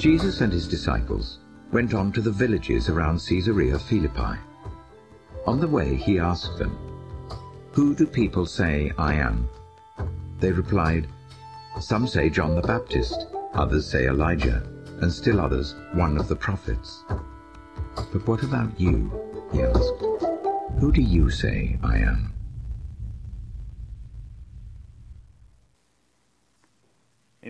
Jesus and his disciples went on to the villages around Caesarea Philippi. On the way he asked them, Who do people say I am? They replied, Some say John the Baptist, others say Elijah, and still others one of the prophets. But what about you? he asked. Who do you say I am?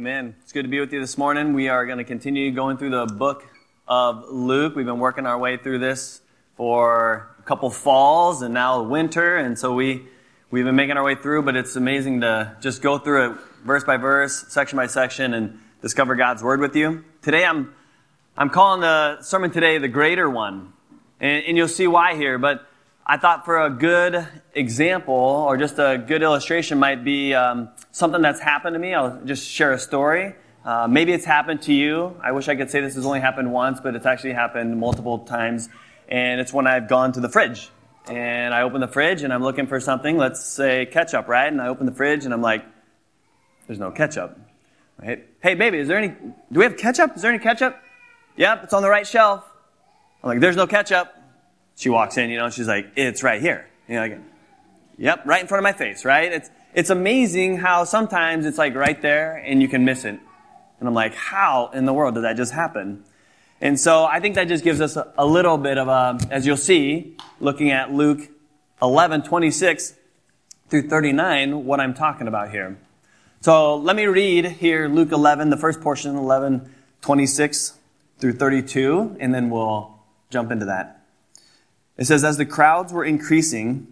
Amen. It's good to be with you this morning. We are going to continue going through the book of Luke. We've been working our way through this for a couple falls and now winter, and so we we've been making our way through. But it's amazing to just go through it verse by verse, section by section, and discover God's word with you. Today, I'm I'm calling the sermon today the greater one, and, and you'll see why here. But I thought for a good example or just a good illustration might be um, something that's happened to me. I'll just share a story. Uh, maybe it's happened to you. I wish I could say this has only happened once, but it's actually happened multiple times. And it's when I've gone to the fridge. And I open the fridge and I'm looking for something, let's say ketchup, right? And I open the fridge and I'm like, there's no ketchup. Right? Hey, baby, is there any, do we have ketchup? Is there any ketchup? Yep, it's on the right shelf. I'm like, there's no ketchup. She walks in, you know, she's like, it's right here. You know, like, yep, right in front of my face, right? It's, it's amazing how sometimes it's like right there and you can miss it. And I'm like, how in the world did that just happen? And so I think that just gives us a, a little bit of a, as you'll see, looking at Luke 11, 26 through 39, what I'm talking about here. So let me read here Luke 11, the first portion, 11, 26 through 32, and then we'll jump into that. It says, As the crowds were increasing,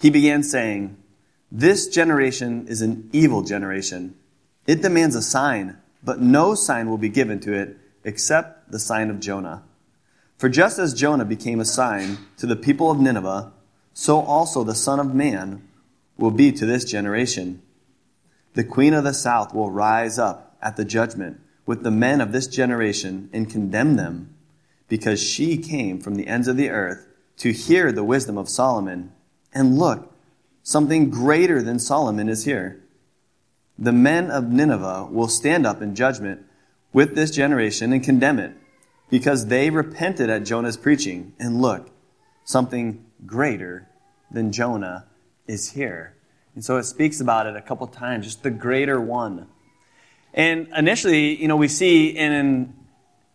he began saying, This generation is an evil generation. It demands a sign, but no sign will be given to it except the sign of Jonah. For just as Jonah became a sign to the people of Nineveh, so also the Son of Man will be to this generation. The Queen of the South will rise up at the judgment with the men of this generation and condemn them, because she came from the ends of the earth to hear the wisdom of Solomon. And look, something greater than Solomon is here. The men of Nineveh will stand up in judgment with this generation and condemn it, because they repented at Jonah's preaching. And look, something greater than Jonah is here. And so it speaks about it a couple times, just the greater one. And initially, you know, we see in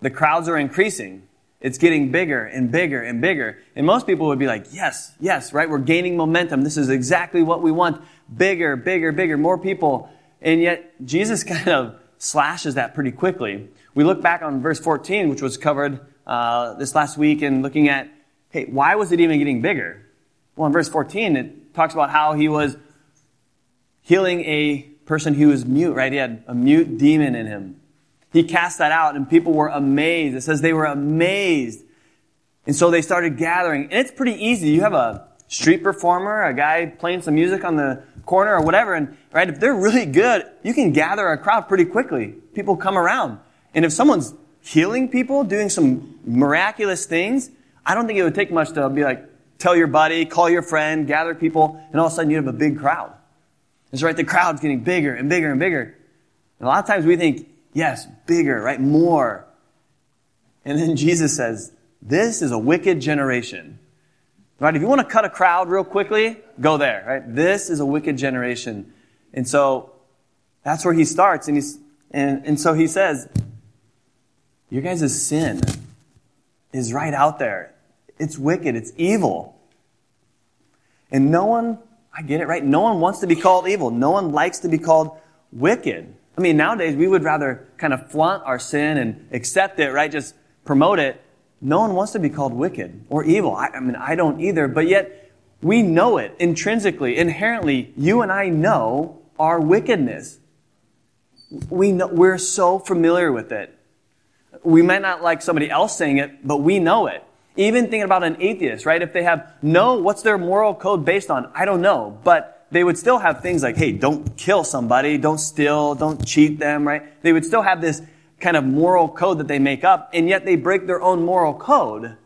the crowds are increasing. It's getting bigger and bigger and bigger. And most people would be like, yes, yes, right? We're gaining momentum. This is exactly what we want. Bigger, bigger, bigger, more people. And yet, Jesus kind of slashes that pretty quickly. We look back on verse 14, which was covered uh, this last week, and looking at, hey, why was it even getting bigger? Well, in verse 14, it talks about how he was healing a person who was mute, right? He had a mute demon in him. He cast that out and people were amazed. It says they were amazed. And so they started gathering. And it's pretty easy. You have a street performer, a guy playing some music on the corner or whatever, and right, if they're really good, you can gather a crowd pretty quickly. People come around. And if someone's healing people, doing some miraculous things, I don't think it would take much to be like, tell your buddy, call your friend, gather people, and all of a sudden you have a big crowd. It's right, the crowd's getting bigger and bigger and bigger. And a lot of times we think, Yes, bigger, right? More. And then Jesus says, This is a wicked generation. Right? If you want to cut a crowd real quickly, go there, right? This is a wicked generation. And so that's where he starts. And, he's, and, and so he says, Your guys' sin is right out there. It's wicked. It's evil. And no one, I get it, right? No one wants to be called evil. No one likes to be called wicked. I mean, nowadays we would rather kind of flaunt our sin and accept it, right? Just promote it. No one wants to be called wicked or evil. I, I mean, I don't either, but yet we know it intrinsically, inherently. You and I know our wickedness. We know, we're so familiar with it. We might not like somebody else saying it, but we know it. Even thinking about an atheist, right? If they have no, what's their moral code based on? I don't know. But they would still have things like, hey, don't kill somebody, don't steal, don't cheat them, right? They would still have this kind of moral code that they make up, and yet they break their own moral code.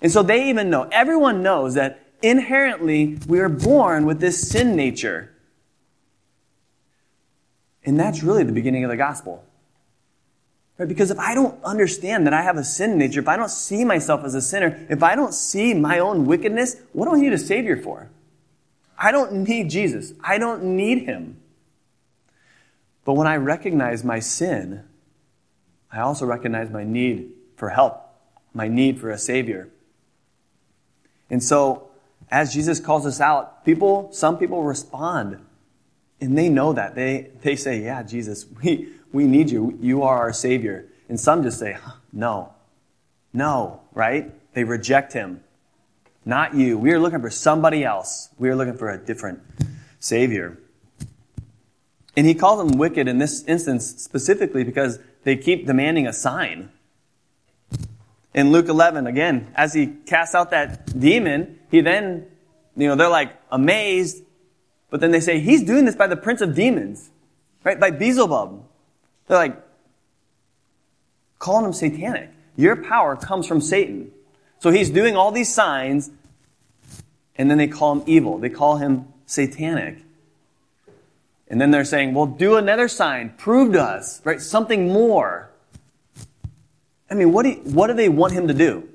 And so they even know, everyone knows that inherently we are born with this sin nature. And that's really the beginning of the gospel. Right? Because if I don't understand that I have a sin nature, if I don't see myself as a sinner, if I don't see my own wickedness, what do I need a Savior for? I don't need Jesus. I don't need Him. But when I recognize my sin, I also recognize my need for help, my need for a Savior. And so, as Jesus calls us out, people, some people respond. And they know that. They, they say, Yeah, Jesus, we, we need you. You are our Savior. And some just say, No. No, right? They reject him. Not you. We are looking for somebody else. We are looking for a different Savior. And he calls them wicked in this instance specifically because they keep demanding a sign. In Luke 11, again, as he casts out that demon, he then, you know, they're like amazed, but then they say, he's doing this by the prince of demons, right? By Beelzebub. They're like, calling him satanic. Your power comes from Satan. So he's doing all these signs, and then they call him evil. They call him satanic. And then they're saying, well, do another sign. Prove to us, right? Something more. I mean, what do, you, what do they want him to do?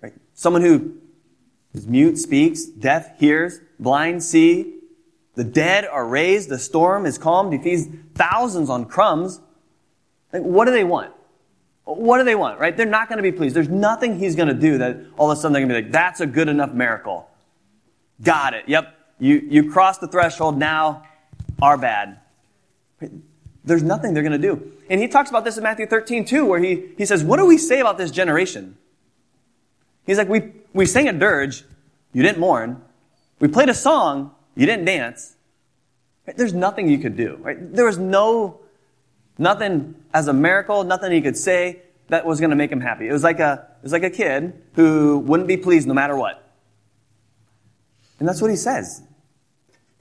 Right? Someone who is mute speaks, deaf hears, blind see, the dead are raised, the storm is calmed, he feeds thousands on crumbs. Like, what do they want? What do they want, right? They're not going to be pleased. There's nothing he's going to do that all of a sudden they're going to be like, that's a good enough miracle. Got it. Yep. You, you crossed the threshold now, are bad. There's nothing they're going to do. And he talks about this in Matthew 13 too, where he, he says, what do we say about this generation? He's like, we, we sang a dirge, you didn't mourn. We played a song, you didn't dance. There's nothing you could do. Right? There was no, nothing as a miracle, nothing he could say that was going to make him happy. It was like a, it was like a kid who wouldn't be pleased no matter what. And that's what he says.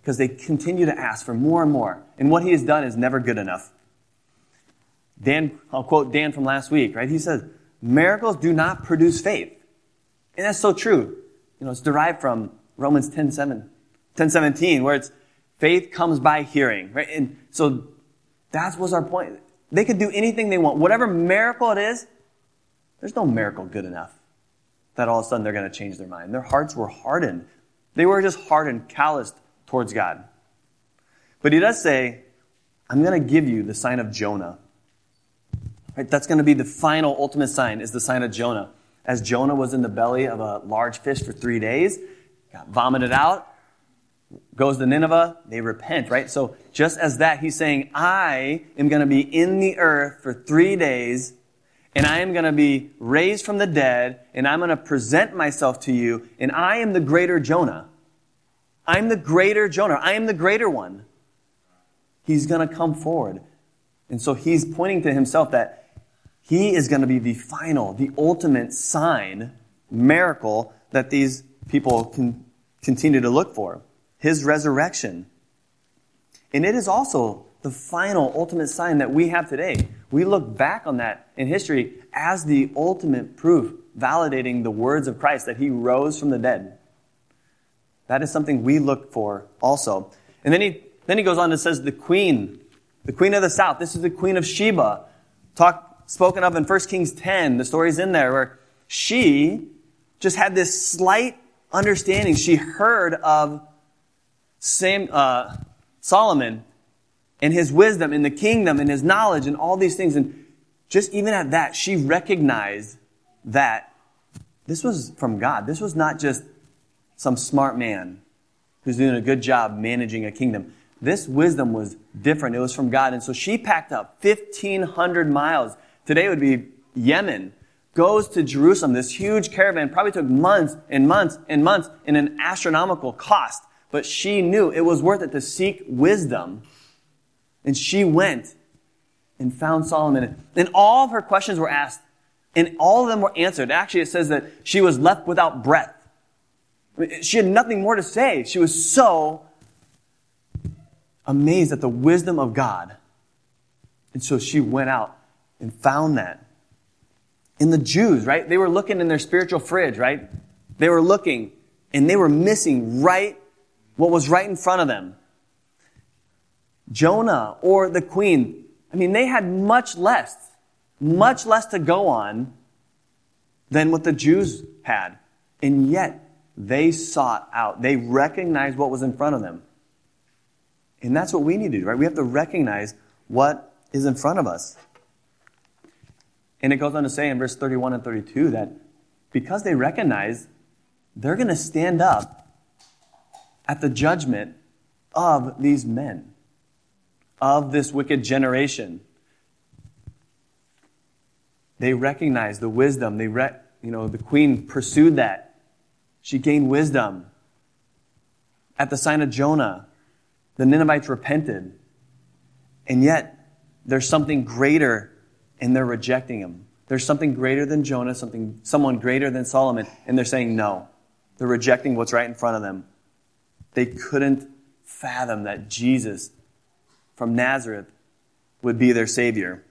Because they continue to ask for more and more. And what he has done is never good enough. Dan, I'll quote Dan from last week, right? He says, miracles do not produce faith. And that's so true. You know, it's derived from Romans 10, 7, 10 17, where it's faith comes by hearing, right? And so that was our point. They could do anything they want. Whatever miracle it is, there's no miracle good enough that all of a sudden they're going to change their mind. Their hearts were hardened. They were just hardened, calloused towards God. But he does say, I'm going to give you the sign of Jonah. Right? That's going to be the final, ultimate sign, is the sign of Jonah. As Jonah was in the belly of a large fish for three days, got vomited out, goes to Nineveh, they repent, right? So just as that, he's saying, I am going to be in the earth for three days, and I am going to be raised from the dead, and I'm going to present myself to you, and I am the greater Jonah. I'm the greater Jonah. I am the greater one. He's going to come forward. And so he's pointing to himself that he is going to be the final, the ultimate sign, miracle that these people can continue to look for. His resurrection. And it is also the final, ultimate sign that we have today. We look back on that in history as the ultimate proof, validating the words of Christ that he rose from the dead. That is something we look for also. And then he, then he goes on and says, the queen, the queen of the south. This is the queen of Sheba. Talk, spoken of in 1 Kings 10. The story's in there where she just had this slight understanding. She heard of Sam, uh, Solomon and his wisdom and the kingdom and his knowledge and all these things. And just even at that, she recognized that this was from God. This was not just some smart man who's doing a good job managing a kingdom. This wisdom was different. It was from God. And so she packed up 1,500 miles. Today would be Yemen. Goes to Jerusalem. This huge caravan probably took months and months and months in an astronomical cost. But she knew it was worth it to seek wisdom. And she went and found Solomon. And all of her questions were asked. And all of them were answered. Actually, it says that she was left without breath. She had nothing more to say. She was so amazed at the wisdom of God. And so she went out and found that. In the Jews, right? They were looking in their spiritual fridge, right? They were looking and they were missing right what was right in front of them. Jonah or the queen, I mean, they had much less, much less to go on than what the Jews had. And yet, they sought out, they recognized what was in front of them. And that's what we need to do, right? We have to recognize what is in front of us. And it goes on to say in verse 31 and 32 that because they recognize they're going to stand up at the judgment of these men, of this wicked generation. They recognize the wisdom. They re- you know, the queen pursued that. She gained wisdom. At the sign of Jonah, the Ninevites repented. And yet, there's something greater, and they're rejecting him. There's something greater than Jonah, something, someone greater than Solomon, and they're saying no. They're rejecting what's right in front of them. They couldn't fathom that Jesus from Nazareth would be their Savior.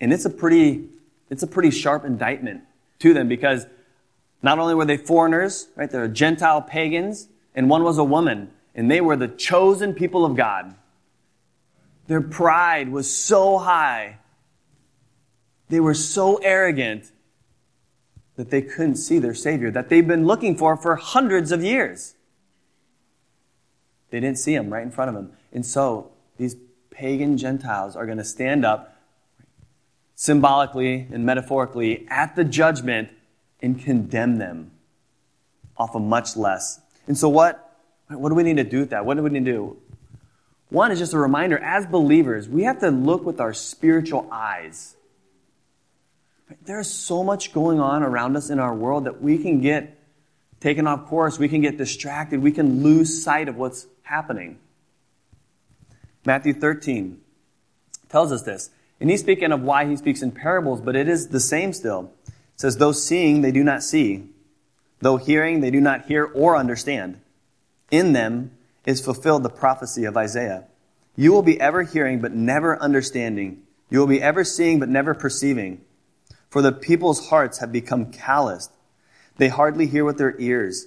And it's a pretty, it's a pretty sharp indictment to them because not only were they foreigners, right? They're Gentile pagans, and one was a woman, and they were the chosen people of God. Their pride was so high. They were so arrogant that they couldn't see their Savior that they've been looking for for hundreds of years. They didn't see him right in front of them. And so these pagan Gentiles are going to stand up symbolically and metaphorically at the judgment and condemn them off of much less. And so what, what do we need to do with that? What do we need to do? One is just a reminder, as believers, we have to look with our spiritual eyes there's so much going on around us in our world that we can get taken off course, we can get distracted, we can lose sight of what's happening. Matthew 13 tells us this. And he's speaking of why he speaks in parables, but it is the same still. It says, Though seeing, they do not see. Though hearing, they do not hear or understand. In them is fulfilled the prophecy of Isaiah. You will be ever hearing, but never understanding. You will be ever seeing, but never perceiving. For the people's hearts have become calloused. They hardly hear with their ears,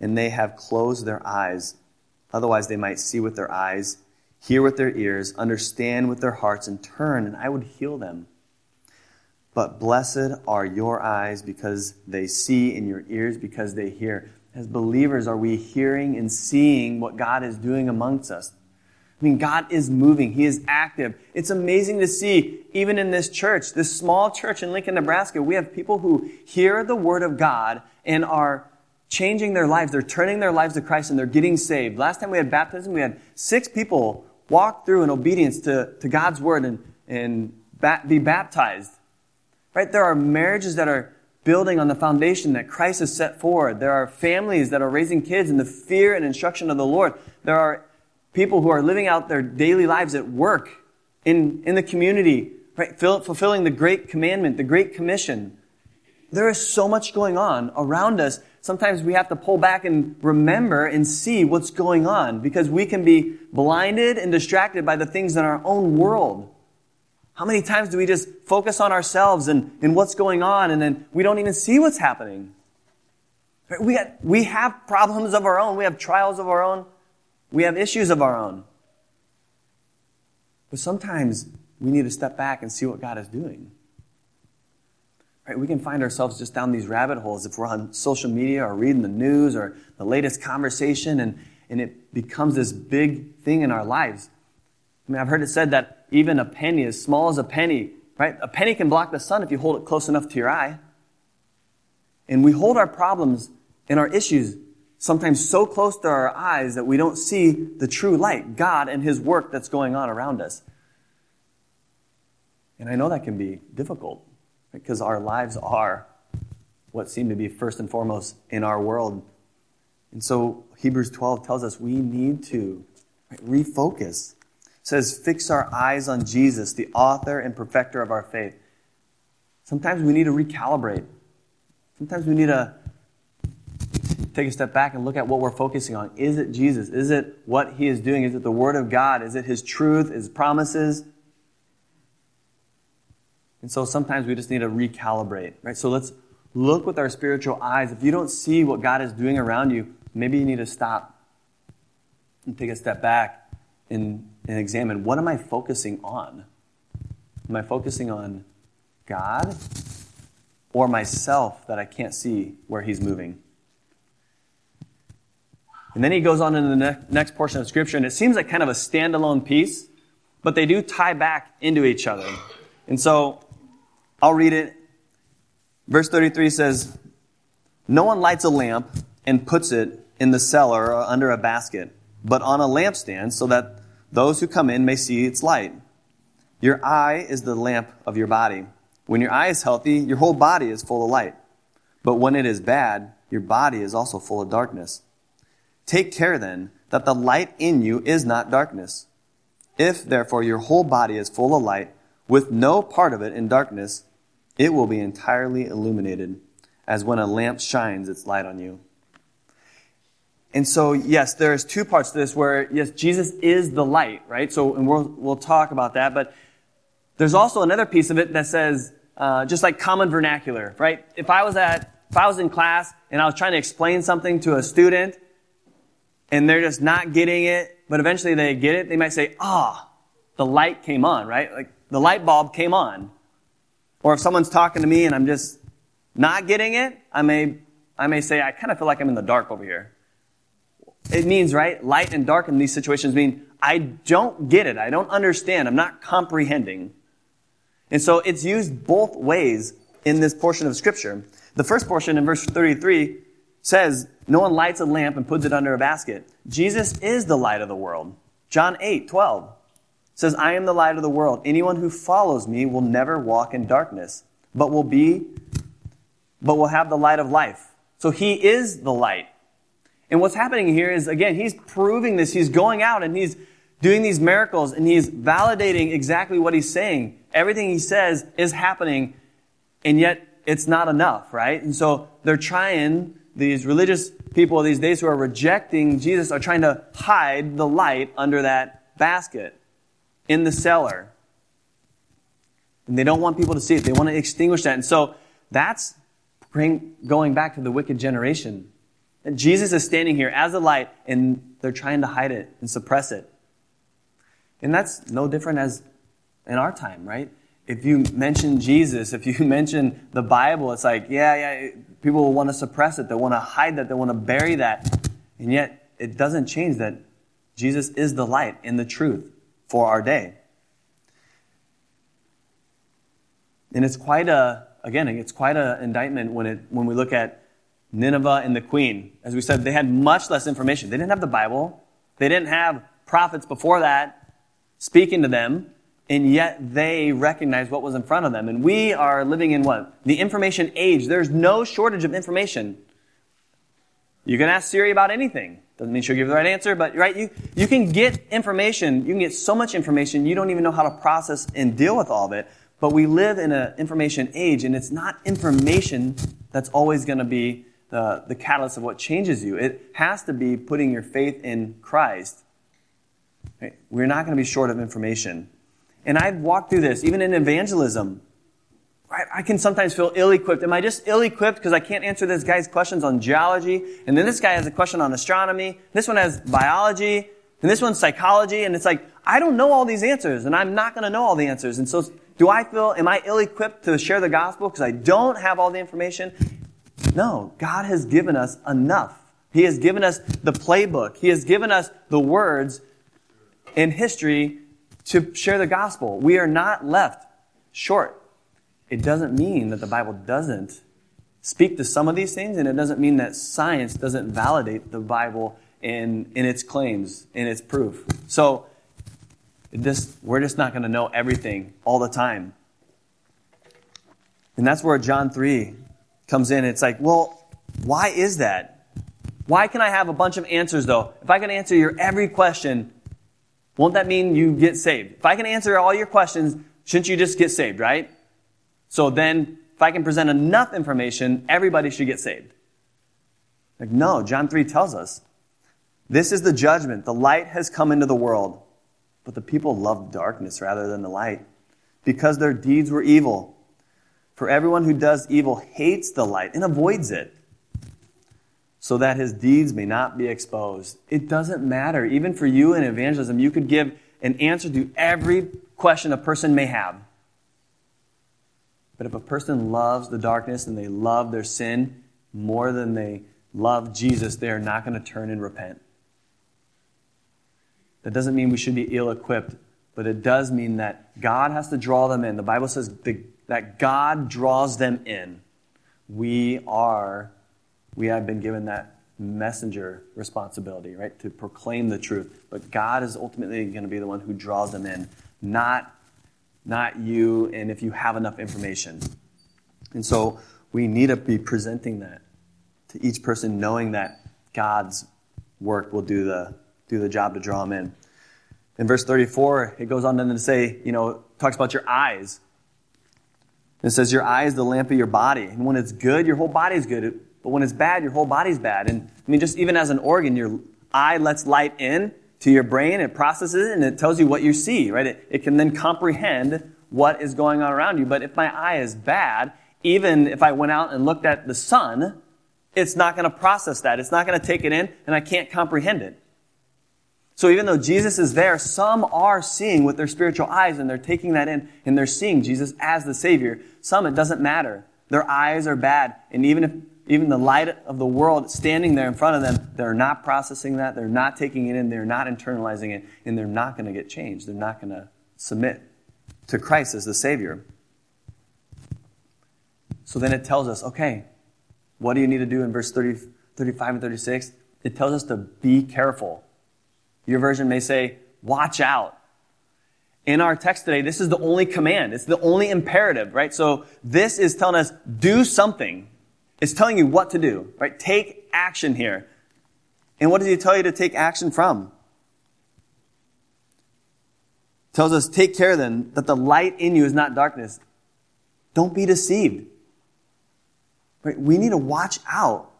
and they have closed their eyes. Otherwise, they might see with their eyes, hear with their ears, understand with their hearts, and turn, and I would heal them. But blessed are your eyes because they see, and your ears because they hear. As believers, are we hearing and seeing what God is doing amongst us? I mean, God is moving. He is active. It's amazing to see, even in this church, this small church in Lincoln, Nebraska, we have people who hear the word of God and are changing their lives. They're turning their lives to Christ and they're getting saved. Last time we had baptism, we had six people walk through in obedience to, to God's word and, and ba- be baptized. Right? There are marriages that are building on the foundation that Christ has set forward. There are families that are raising kids in the fear and instruction of the Lord. There are people who are living out their daily lives at work, in, in the community, right? fulfilling the great commandment, the great commission. There is so much going on around us. Sometimes we have to pull back and remember and see what's going on because we can be blinded and distracted by the things in our own world. How many times do we just focus on ourselves and, and what's going on and then we don't even see what's happening? We, we have problems of our own. We have trials of our own. We have issues of our own. But sometimes we need to step back and see what God is doing. Right? We can find ourselves just down these rabbit holes if we're on social media or reading the news or the latest conversation, and, and it becomes this big thing in our lives. I mean, I've heard it said that even a penny, as small as a penny, right? A penny can block the sun if you hold it close enough to your eye. And we hold our problems and our issues sometimes so close to our eyes that we don't see the true light, God and His work that's going on around us. And I know that can be difficult because our lives are what seem to be first and foremost in our world. And so Hebrews 12 tells us we need to refocus. It says, fix our eyes on Jesus, the author and perfecter of our faith. Sometimes we need to recalibrate. Sometimes we need to take a step back and look at what we're focusing on. Is it Jesus? Is it what He is doing? Is it the Word of God? Is it His truth, His promises? And so sometimes we just need to recalibrate, right? So let's look with our spiritual eyes. If you don't see what God is doing around you, maybe you need to stop and take a step back and, and examine what am I focusing on? Am I focusing on God or myself that I can't see where He's moving? And then he goes on into the ne- next portion of Scripture, and it seems like kind of a standalone piece, but they do tie back into each other. And so I'll read it. Verse 33 says, No one lights a lamp and puts it in the cellar or under a basket, but on a lampstand so that those who come in may see its light. Your eye is the lamp of your body. When your eye is healthy, your whole body is full of light. But when it is bad, your body is also full of darkness. Take care then that the light in you is not darkness. If therefore your whole body is full of light, with no part of it in darkness, it will be entirely illuminated, as when a lamp shines its light on you. And so, yes, there's two parts to this where, yes, Jesus is the light, right? So, and we'll, we'll talk about that, but there's also another piece of it that says, uh, just like common vernacular, right? If I was at, if I was in class and I was trying to explain something to a student and they're just not getting it, but eventually they get it, they might say, ah, oh, the light came on, right? Like the light bulb came on. Or if someone's talking to me and I'm just not getting it, I may, I may say, I kind of feel like I'm in the dark over here. It means, right? Light and dark in these situations mean I don't get it. I don't understand. I'm not comprehending. And so it's used both ways in this portion of scripture. The first portion in verse 33 says, No one lights a lamp and puts it under a basket. Jesus is the light of the world. John 8, 12 says, I am the light of the world. Anyone who follows me will never walk in darkness, but will be, but will have the light of life. So he is the light. And what's happening here is, again, he's proving this. He's going out and he's doing these miracles and he's validating exactly what he's saying. Everything he says is happening, and yet it's not enough, right? And so they're trying, these religious people these days who are rejecting Jesus are trying to hide the light under that basket in the cellar. And they don't want people to see it. They want to extinguish that. And so that's going back to the wicked generation. And Jesus is standing here as a light, and they're trying to hide it and suppress it. And that's no different as in our time, right? If you mention Jesus, if you mention the Bible, it's like, yeah, yeah, people will want to suppress it. They want to hide that. They want to bury that. And yet, it doesn't change that Jesus is the light and the truth for our day. And it's quite a, again, it's quite an indictment when, it, when we look at Nineveh and the queen. As we said, they had much less information. They didn't have the Bible. They didn't have prophets before that speaking to them, and yet they recognized what was in front of them. And we are living in what? The information age. There's no shortage of information. You can ask Siri about anything. Doesn't mean she'll give you the right answer, but right, you, you can get information. You can get so much information, you don't even know how to process and deal with all of it. But we live in an information age, and it's not information that's always going to be the, the catalyst of what changes you. It has to be putting your faith in Christ. Right? We're not going to be short of information. And I've walked through this, even in evangelism. I can sometimes feel ill-equipped. Am I just ill-equipped because I can't answer this guy's questions on geology? And then this guy has a question on astronomy. This one has biology. And this one's psychology. And it's like, I don't know all these answers and I'm not going to know all the answers. And so do I feel, am I ill-equipped to share the gospel because I don't have all the information? No. God has given us enough. He has given us the playbook. He has given us the words in history to share the gospel. We are not left short it doesn't mean that the Bible doesn't speak to some of these things, and it doesn't mean that science doesn't validate the Bible in, in its claims, in its proof. So, just, we're just not going to know everything all the time. And that's where John 3 comes in. It's like, well, why is that? Why can I have a bunch of answers, though? If I can answer your every question, won't that mean you get saved? If I can answer all your questions, shouldn't you just get saved, right? So then, if I can present enough information, everybody should get saved. Like, no, John 3 tells us this is the judgment. The light has come into the world, but the people loved darkness rather than the light because their deeds were evil. For everyone who does evil hates the light and avoids it. So that his deeds may not be exposed. It doesn't matter. Even for you in evangelism, you could give an answer to every question a person may have. But if a person loves the darkness and they love their sin more than they love Jesus, they are not going to turn and repent. That doesn't mean we should be ill equipped, but it does mean that God has to draw them in. The Bible says that God draws them in. We are, we have been given that messenger responsibility, right? To proclaim the truth. But God is ultimately going to be the one who draws them in, not, not you, and if you have enough information. And so we need to be presenting that to each person, knowing that God's work will do the, do the job to draw them in. In verse 34, it goes on then to say, you know, talks about your eyes. It says, Your eye is the lamp of your body. And when it's good, your whole body is good. But when it's bad, your whole body's bad. And I mean, just even as an organ, your eye lets light in to your brain, it processes it, and it tells you what you see, right? It, it can then comprehend what is going on around you. But if my eye is bad, even if I went out and looked at the sun, it's not going to process that. It's not going to take it in, and I can't comprehend it. So even though Jesus is there, some are seeing with their spiritual eyes and they're taking that in and they're seeing Jesus as the Savior. Some, it doesn't matter. Their eyes are bad. And even if, even the light of the world standing there in front of them, they're not processing that. They're not taking it in. They're not internalizing it. And they're not going to get changed. They're not going to submit to Christ as the Savior. So then it tells us, okay, what do you need to do in verse 30, 35 and 36? It tells us to be careful. Your version may say, watch out. In our text today, this is the only command. It's the only imperative, right? So this is telling us, do something. It's telling you what to do, right? Take action here. And what does he tell you to take action from? tells us, take care then that the light in you is not darkness. Don't be deceived. Right? We need to watch out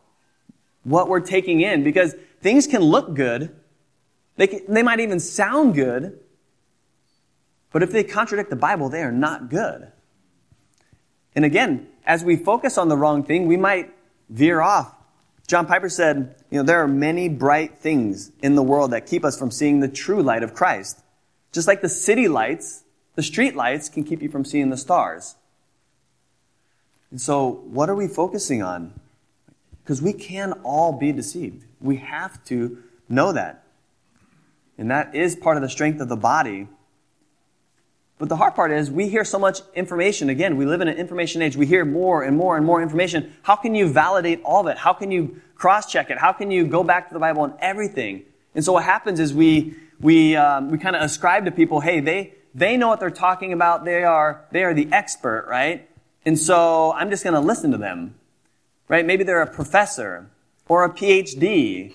what we're taking in because things can look good. They, can, they might even sound good. But if they contradict the Bible, they are not good. And again, as we focus on the wrong thing, we might veer off. John Piper said, you know, there are many bright things in the world that keep us from seeing the true light of Christ. Just like the city lights, the street lights can keep you from seeing the stars. And so, what are we focusing on? Because we can all be deceived. We have to know that. And that is part of the strength of the body. But the hard part is we hear so much information. Again, we live in an information age. We hear more and more and more information. How can you validate all of it? How can you cross check it? How can you go back to the Bible on everything? And so what happens is we, we, um, we kind of ascribe to people, hey, they, they know what they're talking about. They are, they are the expert, right? And so I'm just going to listen to them, right? Maybe they're a professor or a PhD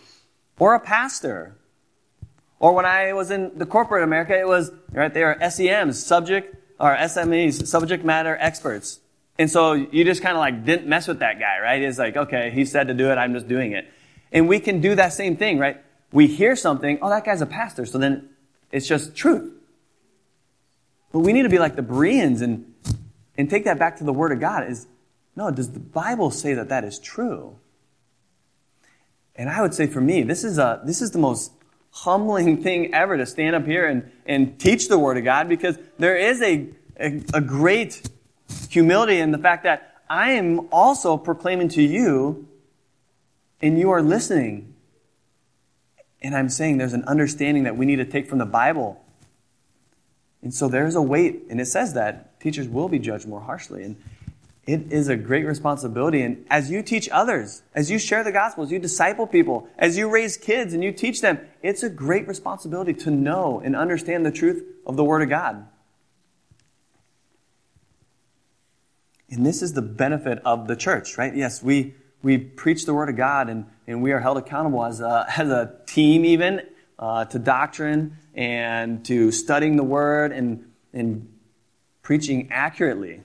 or a pastor. Or when I was in the corporate America, it was, right, they are SEMs, subject, or SMEs, subject matter experts. And so you just kind of like didn't mess with that guy, right? It's like, okay, he said to do it, I'm just doing it. And we can do that same thing, right? We hear something, oh, that guy's a pastor, so then it's just truth. But we need to be like the Bereans and and take that back to the Word of God is no, does the Bible say that that is true? And I would say for me, this is, a, this is the most humbling thing ever to stand up here and, and teach the Word of God because there is a, a, a great humility in the fact that I am also proclaiming to you and you are listening. And I'm saying there's an understanding that we need to take from the Bible. And so there's a weight, and it says that teachers will be judged more harshly. And it is a great responsibility. And as you teach others, as you share the gospel, as you disciple people, as you raise kids and you teach them, it's a great responsibility to know and understand the truth of the Word of God. And this is the benefit of the church, right? Yes, we, we preach the Word of God and, and we are held accountable as a, as a team, even uh, to doctrine and to studying the Word and, and preaching accurately.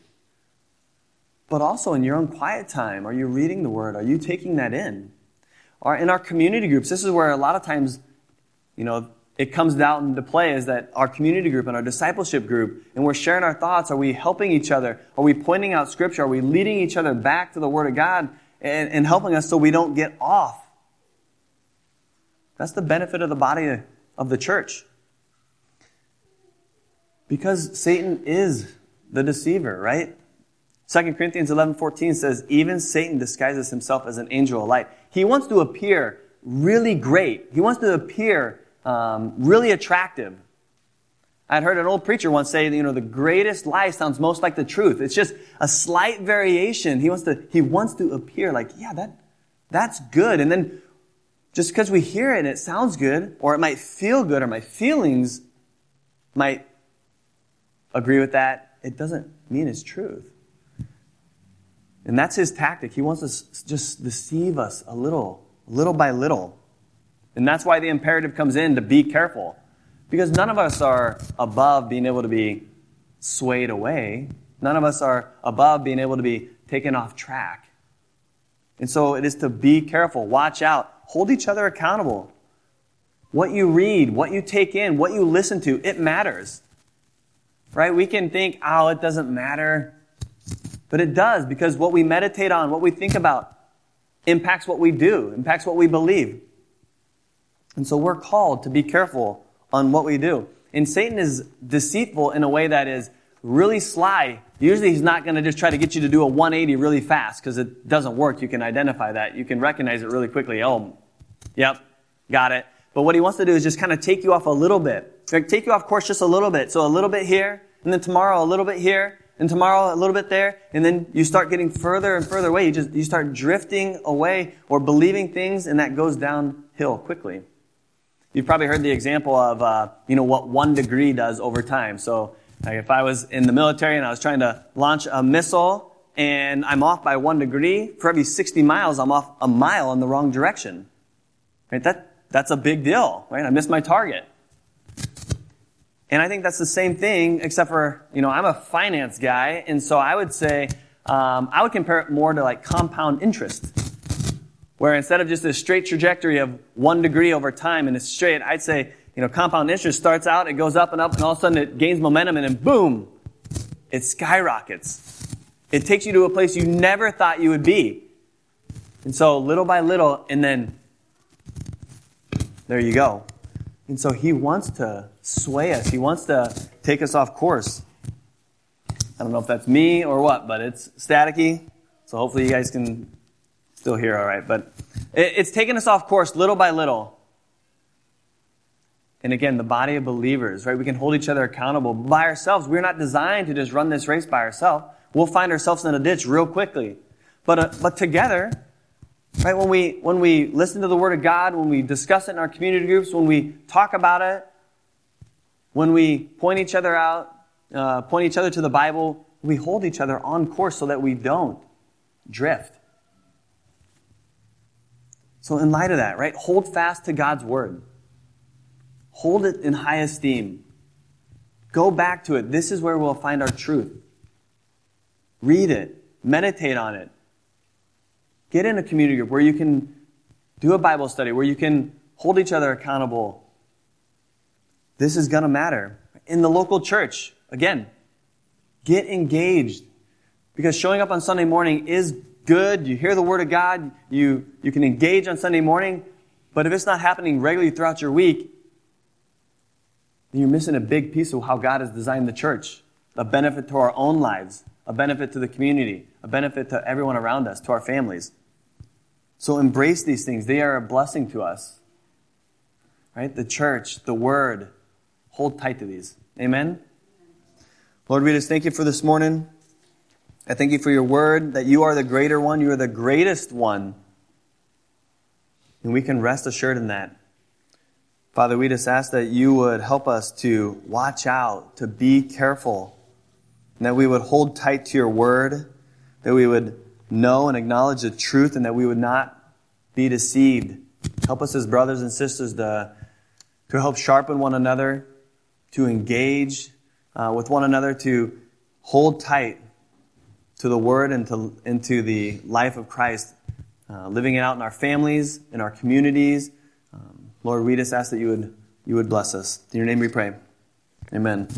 But also in your own quiet time, are you reading the Word? Are you taking that in? Or in our community groups, this is where a lot of times, you know, it comes down into play is that our community group and our discipleship group, and we're sharing our thoughts. Are we helping each other? Are we pointing out Scripture? Are we leading each other back to the Word of God and, and helping us so we don't get off That's the benefit of the body of the church. Because Satan is the deceiver, right? 2 Corinthians 11:14 says, "Even Satan disguises himself as an angel of light." He wants to appear really great. He wants to appear um, really attractive. I'd heard an old preacher once say, you know, the greatest lie sounds most like the truth. It's just a slight variation. He wants to, he wants to appear like, yeah, that, that's good. And then just because we hear it and it sounds good, or it might feel good, or my feelings might agree with that, it doesn't mean it's truth. And that's his tactic. He wants to just deceive us a little, little by little. And that's why the imperative comes in to be careful. Because none of us are above being able to be swayed away. None of us are above being able to be taken off track. And so it is to be careful, watch out, hold each other accountable. What you read, what you take in, what you listen to, it matters. Right? We can think, oh, it doesn't matter. But it does because what we meditate on, what we think about, impacts what we do, impacts what we believe. And so we're called to be careful on what we do. And Satan is deceitful in a way that is really sly. Usually he's not going to just try to get you to do a 180 really fast because it doesn't work. You can identify that. You can recognize it really quickly. Oh, yep, got it. But what he wants to do is just kind of take you off a little bit. Like take you off course just a little bit. So a little bit here, and then tomorrow a little bit here, and tomorrow a little bit there, and then you start getting further and further away. You just, you start drifting away or believing things, and that goes downhill quickly. You've probably heard the example of, uh, you know, what one degree does over time. So, like if I was in the military and I was trying to launch a missile and I'm off by one degree, for every 60 miles, I'm off a mile in the wrong direction. Right? That, that's a big deal, right? I missed my target. And I think that's the same thing, except for, you know, I'm a finance guy, and so I would say, um, I would compare it more to like compound interest. Where instead of just a straight trajectory of one degree over time and it's straight, I'd say, you know, compound interest starts out, it goes up and up, and all of a sudden it gains momentum, and then boom, it skyrockets. It takes you to a place you never thought you would be. And so little by little, and then there you go. And so he wants to sway us. He wants to take us off course. I don't know if that's me or what, but it's staticky. So hopefully you guys can still hear all right. But it's taken us off course little by little. And again, the body of believers, right? We can hold each other accountable by ourselves. We're not designed to just run this race by ourselves. We'll find ourselves in a ditch real quickly. But, uh, but together, Right? When we, when we listen to the Word of God, when we discuss it in our community groups, when we talk about it, when we point each other out, uh, point each other to the Bible, we hold each other on course so that we don't drift. So, in light of that, right, hold fast to God's Word. Hold it in high esteem. Go back to it. This is where we'll find our truth. Read it. Meditate on it. Get in a community group where you can do a Bible study, where you can hold each other accountable. This is going to matter. In the local church, again, get engaged. Because showing up on Sunday morning is good. You hear the Word of God. You, you can engage on Sunday morning. But if it's not happening regularly throughout your week, then you're missing a big piece of how God has designed the church. A benefit to our own lives, a benefit to the community, a benefit to everyone around us, to our families. So embrace these things. They are a blessing to us. Right? The church, the word, hold tight to these. Amen? Lord, we just thank you for this morning. I thank you for your word, that you are the greater one. You are the greatest one. And we can rest assured in that. Father, we just ask that you would help us to watch out, to be careful, and that we would hold tight to your word, that we would know and acknowledge the truth and that we would not be deceived. Help us as brothers and sisters to, to help sharpen one another, to engage uh, with one another, to hold tight to the Word and to, into the life of Christ, uh, living it out in our families, in our communities. Um, Lord, we just ask that you would, you would bless us. In your name we pray. Amen.